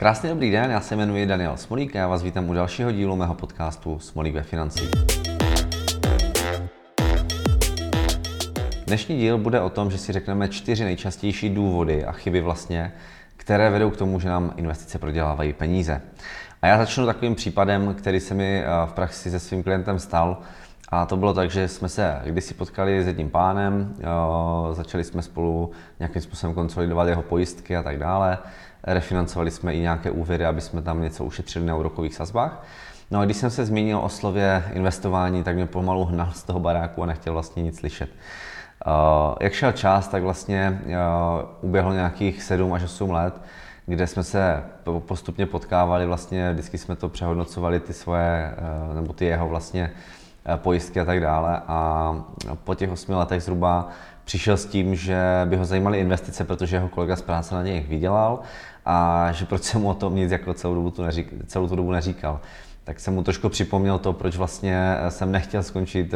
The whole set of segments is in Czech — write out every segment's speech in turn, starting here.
Krásný dobrý den, já se jmenuji Daniel Smolík a já vás vítám u dalšího dílu mého podcastu Smolík ve financí. Dnešní díl bude o tom, že si řekneme čtyři nejčastější důvody a chyby vlastně, které vedou k tomu, že nám investice prodělávají peníze. A já začnu takovým případem, který se mi eh, v praxi se svým klientem stal. A to bylo tak, že jsme se kdysi potkali s jedním pánem, eh, začali jsme spolu nějakým způsobem konsolidovat jeho pojistky a tak dále. Refinancovali jsme i nějaké úvěry, aby jsme tam něco ušetřili na úrokových sazbách. No a když jsem se zmínil o slově investování, tak mě pomalu hnal z toho baráku a nechtěl vlastně nic slyšet. Uh, jak šel čas, tak vlastně uh, uběhlo nějakých 7 až 8 let, kde jsme se postupně potkávali, vlastně vždycky jsme to přehodnocovali, ty svoje, uh, nebo ty jeho vlastně pojistky a tak dále. A po těch 8 letech zhruba přišel s tím, že by ho zajímaly investice, protože jeho kolega z práce na něj vydělal a že proč jsem mu o tom nic jako celou, dobu tu neřík, celou tu dobu neříkal. Tak jsem mu trošku připomněl to, proč vlastně jsem nechtěl skončit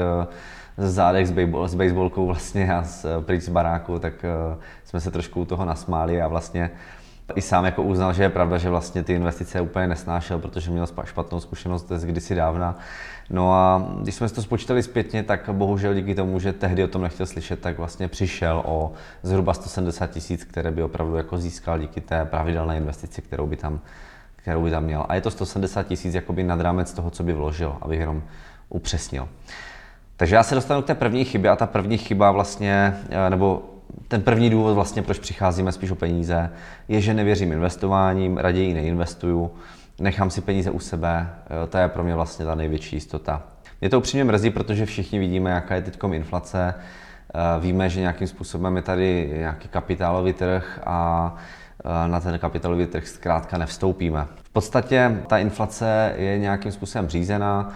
z zádech s, baseball, s baseballkou vlastně a s, pryč z baráku, tak jsme se trošku u toho nasmáli a vlastně i sám jako uznal, že je pravda, že vlastně ty investice úplně nesnášel, protože měl špatnou zkušenost z kdysi dávna. No a když jsme si to spočítali zpětně, tak bohužel díky tomu, že tehdy o tom nechtěl slyšet, tak vlastně přišel o zhruba 170 tisíc, které by opravdu jako získal díky té pravidelné investici, kterou by tam, kterou by tam měl. A je to 170 tisíc jakoby nad rámec toho, co by vložil, abych jenom upřesnil. Takže já se dostanu k té první chybě a ta první chyba vlastně, eh, nebo ten první důvod vlastně, proč přicházíme spíš o peníze, je, že nevěřím investováním, raději neinvestuju, nechám si peníze u sebe, eh, to je pro mě vlastně ta největší jistota. Mě to upřímně mrzí, protože všichni vidíme, jaká je teď inflace, eh, víme, že nějakým způsobem je tady nějaký kapitálový trh a na ten kapitálový trh zkrátka nevstoupíme. V podstatě ta inflace je nějakým způsobem řízená,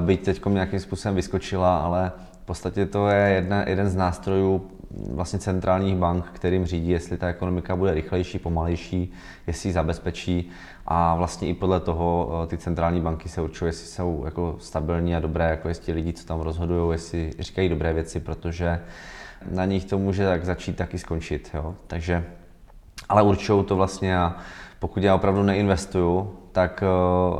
byť teď nějakým způsobem vyskočila, ale v podstatě to je jedna, jeden z nástrojů vlastně centrálních bank, kterým řídí, jestli ta ekonomika bude rychlejší, pomalejší, jestli ji zabezpečí a vlastně i podle toho ty centrální banky se určují, jestli jsou jako stabilní a dobré, jako jestli lidi, co tam rozhodují, jestli říkají dobré věci, protože na nich to může tak začít, taky skončit. Jo? Takže, ale určují to vlastně a pokud já opravdu neinvestuju, tak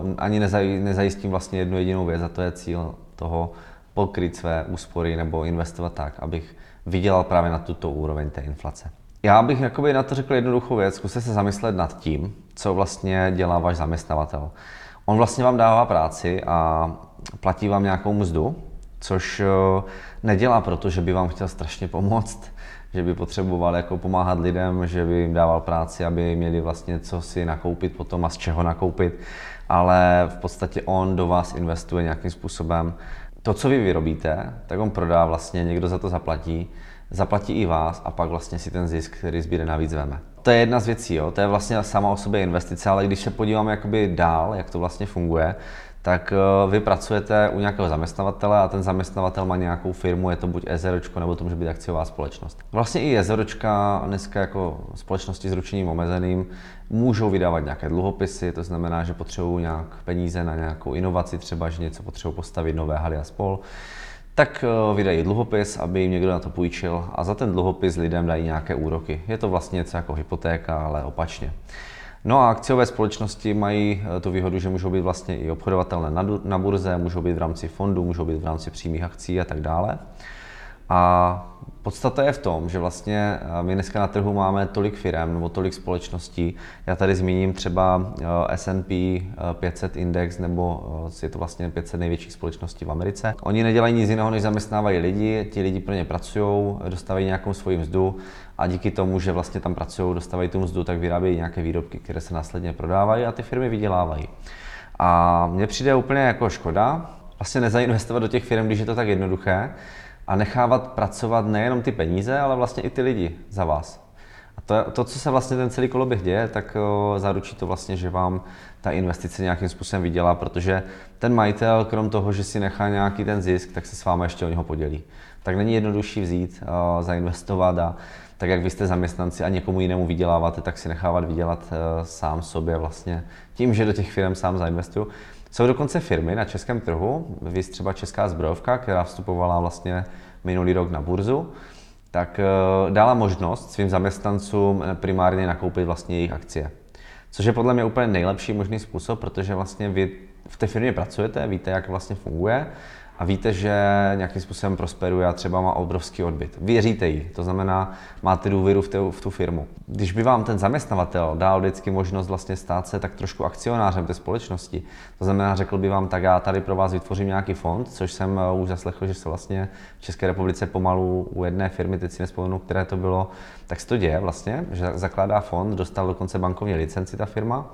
uh, ani nezaj, nezajistím vlastně jednu jedinou věc a to je cíl toho pokryt své úspory nebo investovat tak, abych vydělal právě na tuto úroveň té inflace. Já bych jakoby na to řekl jednoduchou věc, zkuste se zamyslet nad tím, co vlastně dělá váš zaměstnavatel. On vlastně vám dává práci a platí vám nějakou mzdu, což eh, nedělá proto, že by vám chtěl strašně pomoct, že by potřeboval jako pomáhat lidem, že by jim dával práci, aby měli vlastně co si nakoupit potom a z čeho nakoupit, ale v podstatě on do vás investuje nějakým způsobem. To, co vy vyrobíte, tak on prodá vlastně, někdo za to zaplatí, zaplatí i vás a pak vlastně si ten zisk, který zbíde navíc veme. To je jedna z věcí, jo? to je vlastně sama o sobě investice, ale když se podíváme jakoby dál, jak to vlastně funguje, tak eh, vy pracujete u nějakého zaměstnavatele a ten zaměstnavatel má nějakou firmu, je to buď EZROčko nebo to může být akciová společnost. Vlastně i EZROčka dneska jako společnosti s ručením omezeným můžou vydávat nějaké dluhopisy, to znamená, že potřebují nějak peníze na nějakou inovaci, třeba, že něco potřebují postavit nové haly a spol tak eh, vydají dluhopis, aby jim někdo na to půjčil a za ten dluhopis lidem dají nějaké úroky. Je to vlastně něco jako hypotéka, ale opačně. No a akciové společnosti mají eh, tu výhodu, že můžou být vlastně i obchodovatelné na burze, můžou být v rámci fondu, můžou být v rámci přímých akcí a tak dále. A podstata je v tom, že vlastně eh, my dneska na trhu máme tolik firm nebo tolik společností. Já tady zmíním třeba eh, S&P 500 index, nebo je to vlastně 500 největších společností v Americe. Oni nedělají nic jiného, než zaměstnávají lidi, ti lidi pro ně pracují, dostávají nějakou svoji mzdu a díky tomu, že vlastně tam pracují, dostávají tu mzdu, tak vyrábějí nějaké výrobky, které se následně prodávají a ty firmy vydělávají. A mně přijde úplně jako škoda vlastně nezainvestovat do těch firm, když je to tak jednoduché a nechávat pracovat nejenom ty peníze, ale vlastně i ty lidi za vás. A to, to co se vlastně ten celý koloběh děje, tak o, zaručí to vlastně, že vám ta investice nějakým způsobem vydělá, protože ten majitel, krom toho, že si nechá nějaký ten zisk, tak se s vámi ještě o něho podělí. Tak není jednodušší vzít, o, zainvestovat a tak jak vy jste zaměstnanci a někomu jinému vyděláváte, tak si nechávat vydělat sám sobě vlastně tím, že do těch firm sám zainvestuju. Jsou dokonce firmy na českém trhu, vy třeba Česká zbrojovka, která vstupovala vlastně minulý rok na burzu, tak uh, dala možnost svým zaměstnancům primárně nakoupit vlastně jejich akcie. Což je podle mě úplně nejlepší možný způsob, protože vlastně vy v té firmě pracujete, víte, jak vlastně funguje a víte, že nějakým způsobem prosperuje a třeba má obrovský odbyt. Věříte jí, to znamená, máte důvěru v, tu, v tu firmu. Když by vám ten zaměstnavatel dal vždycky možnost vlastně stát se tak trošku akcionářem té společnosti, to znamená, řekl by vám, tak já tady pro vás vytvořím nějaký fond, což jsem eh, už zaslechl, že se vlastně v České republice pomalu u jedné firmy, teď si nespomenu, které to bylo, tak se to děje vlastně, že zakládá fond, dostal dokonce bankovní licenci ta firma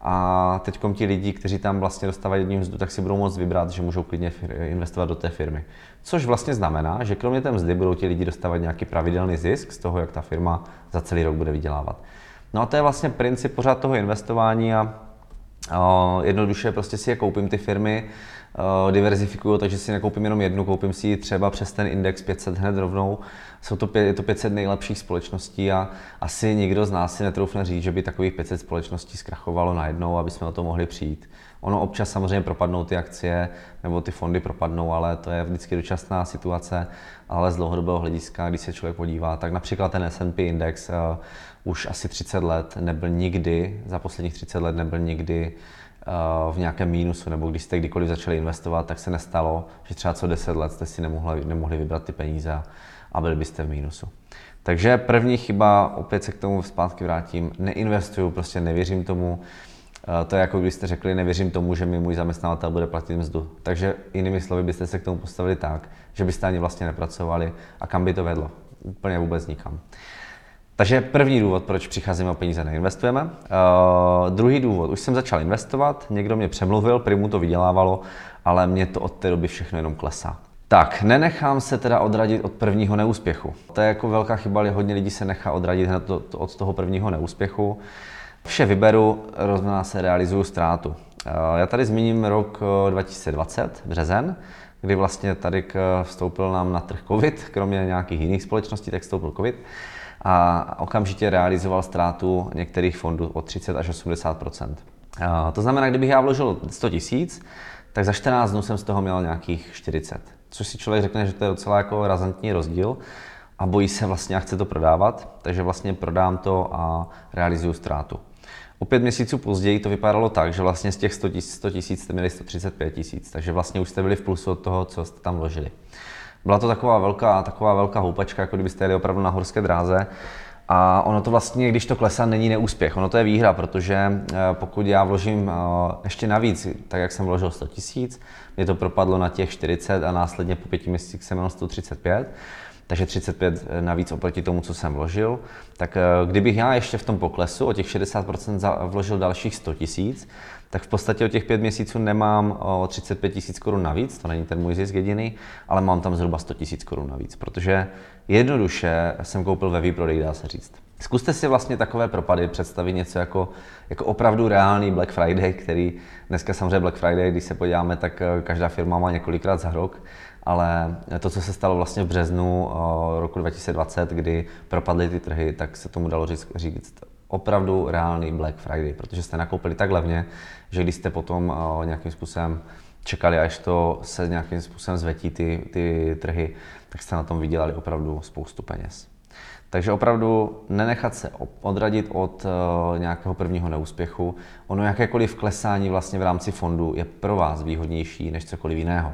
a teď ti lidi, kteří tam vlastně dostávají jedním mzdu, tak si budou moct vybrat, že můžou klidně investovat do té firmy. Což vlastně znamená, že kromě té mzdy budou ti lidi dostávat nějaký pravidelný zisk z toho, jak ta firma za celý rok bude vydělávat. No a to je vlastně princip pořád toho investování a, jednoduše prostě si je koupím ty firmy, uh, diverzifikuju, takže si nekoupím jenom jednu, koupím si ji třeba přes ten index 500 hned rovnou. Jsou to, je to 500 nejlepších společností a asi nikdo z nás si netroufne říct, že by takových 500 společností zkrachovalo najednou, aby jsme o to mohli přijít. Ono občas samozřejmě propadnou ty akcie nebo ty fondy propadnou, ale to je vždycky dočasná situace, ale z dlouhodobého hlediska, když se člověk podívá, tak například ten S&P index uh, už asi 30 let nebyl nikdy, za posledních 30 let nebyl nikdy v nějakém mínusu, nebo když jste kdykoliv začali investovat, tak se nestalo, že třeba co 10 let jste si nemohli, nemohli vybrat ty peníze a byli byste v mínusu. Takže první chyba, opět se k tomu zpátky vrátím, neinvestuju, prostě nevěřím tomu, Eh, to je jako kdybyste řekli, nevěřím tomu, že mi můj zaměstnavatel bude platit mzdu. Takže jinými slovy byste se k tomu postavili tak, že byste ani vlastně nepracovali a kam by to vedlo? Úplně vůbec nikam. Takže první důvod, proč přicházíme o peníze, neinvestujeme. Uh, druhý důvod, už jsem začal investovat, někdo mě přemluvil, prý mu to vydělávalo, ale mě to od té doby všechno jenom klesá. Tak, nenechám se teda odradit od prvního neúspěchu. To je jako velká chyba, ale hodně lidí se nechá odradit hned od toho prvního neúspěchu. Vše vyberu, rozhodná se realizuju ztrátu. Eh, já tady zmíním rok 2020, eh, březen, kdy vlastně tady vstoupil nám na trh COVID, kromě nějakých jiných společností, tak vstoupil COVID a okamžitě realizoval ztrátu některých fondů o 30 až 80 eh, To znamená, kdybych já vložil 100 tisíc, tak za 14 dnů jsem z toho měl nějakých 40. Což si člověk řekne, že to je docela jako razantní rozdíl a bojí se vlastně a chce to prodávat, takže vlastně prodám to a realizuju ztrátu. O pět měsíců později to vypadalo tak, že vlastně z těch 100 tisíc jste měli 135 tisíc, takže vlastně už jste byli v plusu od toho, co jste tam vložili. Byla to taková velká, taková velká houpačka, jako kdybyste jeli opravdu na horské dráze. A ono to vlastně, když to klesá, není neúspěch. Ono to je výhra, protože eh, pokud já vložím eh, ještě navíc, tak jak jsem vložil 100 tisíc, mě to propadlo na těch 40 a následně po pěti měsících jsem měl 135, takže 35 navíc oproti tomu, co jsem vložil. Tak eh, kdybych já ještě v tom poklesu o těch 60% vložil dalších 100 tisíc, tak v podstatě o těch pět měsíců nemám o 35 tisíc korun navíc, to není ten můj zisk jediný, ale mám tam zhruba 100 tisíc korun navíc, protože jednoduše jsem koupil ve výprodej, dá se říct. Zkuste si vlastně takové propady představit něco jako, jako opravdu reálný Black Friday, který dneska samozřejmě Black Friday, když se podíváme, tak eh, každá firma má několikrát za rok, ale to, co se stalo vlastně v březnu eh, roku 2020, kdy propadly ty trhy, tak se tomu dalo říct, říct opravdu reálný Black Friday, protože jste nakoupili tak levně, že když jste potom eh, nějakým způsobem čekali, až to se nějakým způsobem zvetí ty, ty trhy, tak jste na tom vydělali opravdu spoustu peněz. Takže opravdu nenechat se odradit od uh, nějakého prvního neúspěchu. Ono jakékoliv klesání vlastně v rámci fondu je pro vás výhodnější než cokoliv jiného.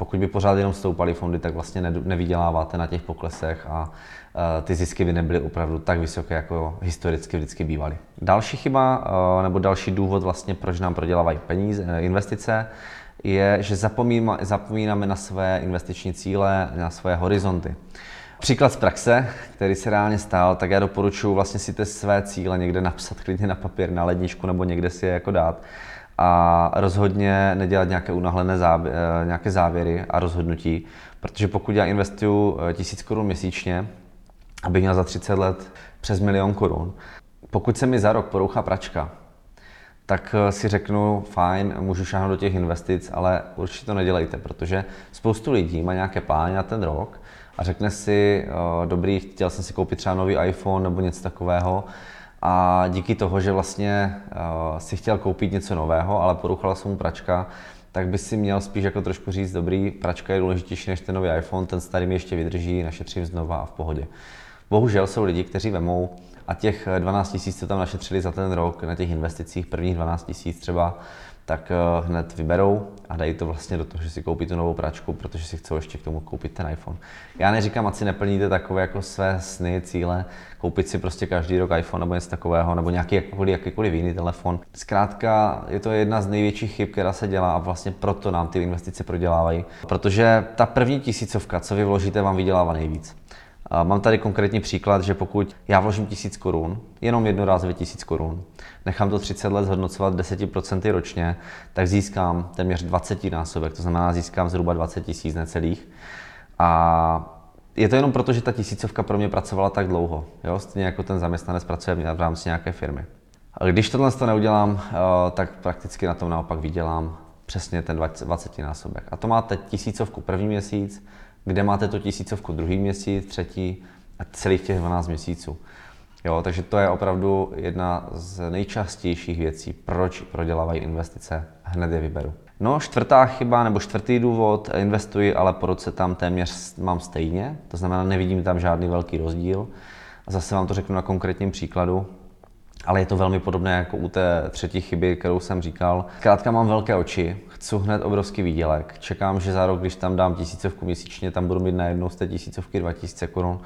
Pokud by pořád jenom stoupaly fondy, tak vlastně nevyděláváte na těch poklesech a uh, ty zisky by nebyly opravdu tak vysoké, jako historicky vždycky bývaly. Další chyba uh, nebo další důvod vlastně, proč nám prodělávají peníze, investice, je, že zapomínáme na své investiční cíle, na své horizonty. Příklad z praxe, který se reálně stál, tak já doporučuji vlastně si ty své cíle někde napsat klidně na papír, na ledničku nebo někde si je jako dát a rozhodně nedělat nějaké unahlené zábě- eh, nějaké závěry a rozhodnutí, protože pokud já investuju eh, tisíc korun měsíčně, abych měl za 30 let přes milion korun, pokud se mi za rok porouchá pračka, tak eh, si řeknu, fajn, můžu šáhnout do těch investic, ale určitě to nedělejte, protože spoustu lidí má nějaké plány na ten rok a řekne si, dobrý, chtěl jsem si koupit třeba nový iPhone nebo něco takového, a díky toho, že vlastně uh, si chtěl koupit něco nového, ale poruchala se mu pračka, tak by si měl spíš jako trošku říct, dobrý, pračka je důležitější než ten nový iPhone, ten starý mi ještě vydrží, našetřím znova a v pohodě. Bohužel jsou lidi, kteří vemou a těch 12 tisíc, co tam našetřili za ten rok na těch investicích, prvních 12 tisíc třeba, tak eh, hned vyberou a dají to vlastně do toho, že si koupí tu novou pračku, protože si chcou ještě k tomu koupit ten iPhone. Já neříkám, ať si neplníte takové jako své sny, cíle, koupit si prostě každý rok iPhone nebo něco takového, nebo nějaký jakýkoliv, jakýkoliv jiný telefon. Zkrátka je to jedna z největších chyb, která se dělá a vlastně proto nám ty investice prodělávají. Protože ta první tisícovka, co vy vložíte, vám vydělává nejvíc. Mám tady konkrétní příklad, že pokud já vložím 1000 korun, jenom jednorázově 1000 korun, nechám to 30 let zhodnocovat 10% ročně, tak získám téměř 20 násobek, to znamená získám zhruba 20 tisíc necelých. A je to jenom proto, že ta tisícovka pro mě pracovala tak dlouho. Jo? Stejně jako ten zaměstnanec pracuje v rámci nějaké firmy. Když tohle to neudělám, eh, tak prakticky na tom naopak vydělám přesně ten 20 násobek. A to máte tisícovku první měsíc, kde máte tu tisícovku druhý měsíc, třetí a celých těch 12 měsíců. Jo, takže to je opravdu jedna z nejčastějších věcí, proč prodělávají investice, hned je vyberu. No, čtvrtá chyba nebo čtvrtý důvod, investuji, ale po roce tam téměř mám stejně, to znamená, nevidím tam žádný velký rozdíl. Zase vám to řeknu na konkrétním příkladu, ale je to velmi podobné jako u té třetí chyby, kterou jsem říkal. Zkrátka mám velké oči, chci hned obrovský výdělek. Čekám, že za rok, když tam dám tisícovku měsíčně, tam budu mít najednou z té tisícovky 2000 korun,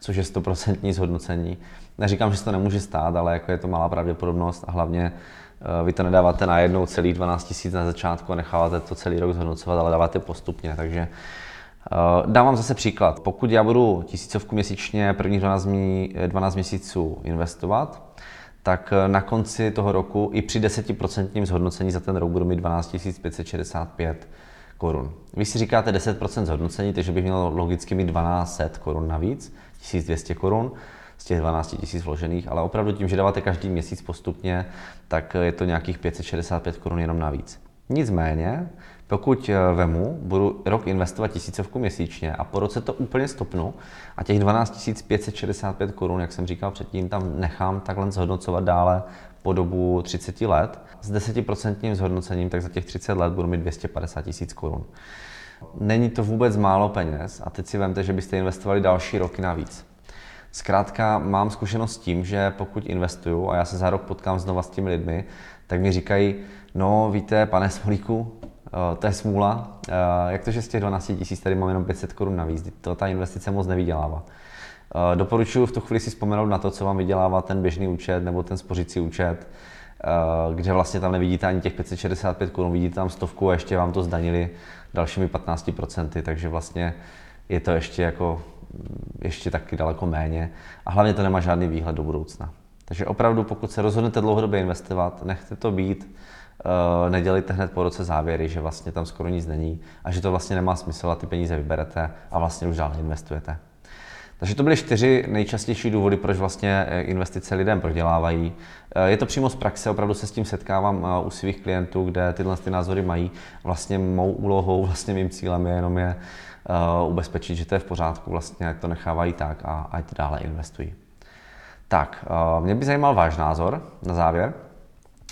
což je stoprocentní zhodnocení. Neříkám, že se to nemůže stát, ale jako je to malá pravděpodobnost a hlavně eh, vy to nedáváte na jednou celých 12 tisíc na začátku a necháváte to celý rok zhodnocovat, ale dáváte postupně. Takže eh, Dám vám zase příklad. Pokud já budu tisícovku měsíčně prvních 12, 12 měsíců investovat, tak eh, na konci toho roku i při 10% zhodnocení za ten rok budu mít 12 565 korun. Vy si říkáte 10% zhodnocení, takže bych měl logicky mít 1200 korun navíc, 1200 korun z těch 12 000 vložených, ale opravdu tím, že dáváte každý měsíc postupně, tak eh, je to nějakých 565 korun jenom navíc. Nicméně, pokud eh, vemu, budu rok investovat tisícovku měsíčně a po roce to úplně stopnu a těch 12 565 korun, jak jsem říkal předtím, tam nechám takhle zhodnocovat dále po dobu 30 let s 10% zhodnocením, tak za těch 30 let budu mít 250 tisíc korun. Není to vůbec málo peněz a teď si vemte, že byste investovali další roky navíc. Zkrátka mám zkušenost s tím, že pokud investuju a já se za rok potkám znova s těmi lidmi, tak mi říkají, no víte, pane Smolíku, to je smůla, eh, jak to, že z těch 12 tisíc tady mám jenom 500 korun navíc, to ta investice moc nevydělává. Eh, doporučuji v tu chvíli si vzpomenout na to, co vám vydělává ten běžný účet nebo ten spořící účet, kde vlastně tam nevidíte ani těch 565 korun, vidíte tam stovku a ještě vám to zdanili dalšími 15%, takže vlastně je to ještě jako ještě taky daleko méně a hlavně to nemá žádný výhled do budoucna. Takže opravdu, pokud se rozhodnete dlouhodobě investovat, nechte to být, eh, nedělejte hned po roce závěry, že vlastně tam skoro nic není a že to vlastně nemá smysl a ty peníze vyberete a vlastně už dál investujete. Takže to byly čtyři nejčastější důvody, proč vlastně eh, investice lidem prodělávají. Eh, je to přímo z praxe, opravdu se s tím setkávám u svých klientů, kde tyhle ty názory mají. Vlastně mou úlohou, vlastně mým cílem je jenom je ubezpečit, že to je v pořádku, vlastně ať to nechávají tak a ať dále investují. Tak, eh, mě by zajímal váš názor na závěr.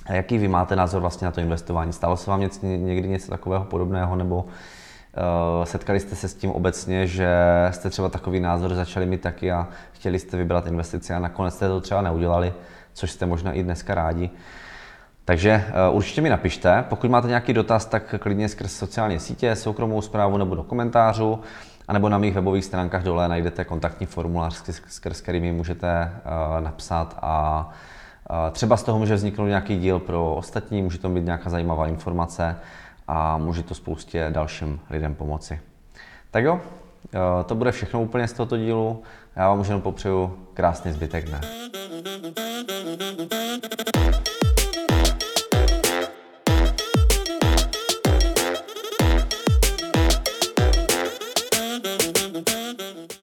Jaký vy máte názor vlastně na to investování? Stalo se vám něco, někdy něco takového podobného, nebo uh, setkali jste se s tím obecně, že jste třeba takový názor začali mít taky a chtěli jste vybrat investice a nakonec jste to třeba neudělali, což jste možná i dneska rádi. Takže uh, určitě mi napište, pokud máte nějaký dotaz, tak klidně skrz sociální sítě, soukromou zprávu nebo do komentářu anebo na mých webových stránkách dole najdete kontaktní formulář, skrz který mi můžete uh, napsat a třeba z toho může vzniknout nějaký díl pro ostatní, může to být nějaká zajímavá informace a může to spoustě dalším lidem pomoci. Tak jo, uh, to bude všechno úplně z tohoto dílu. Já vám už jenom popřeju krásný zbytek dne.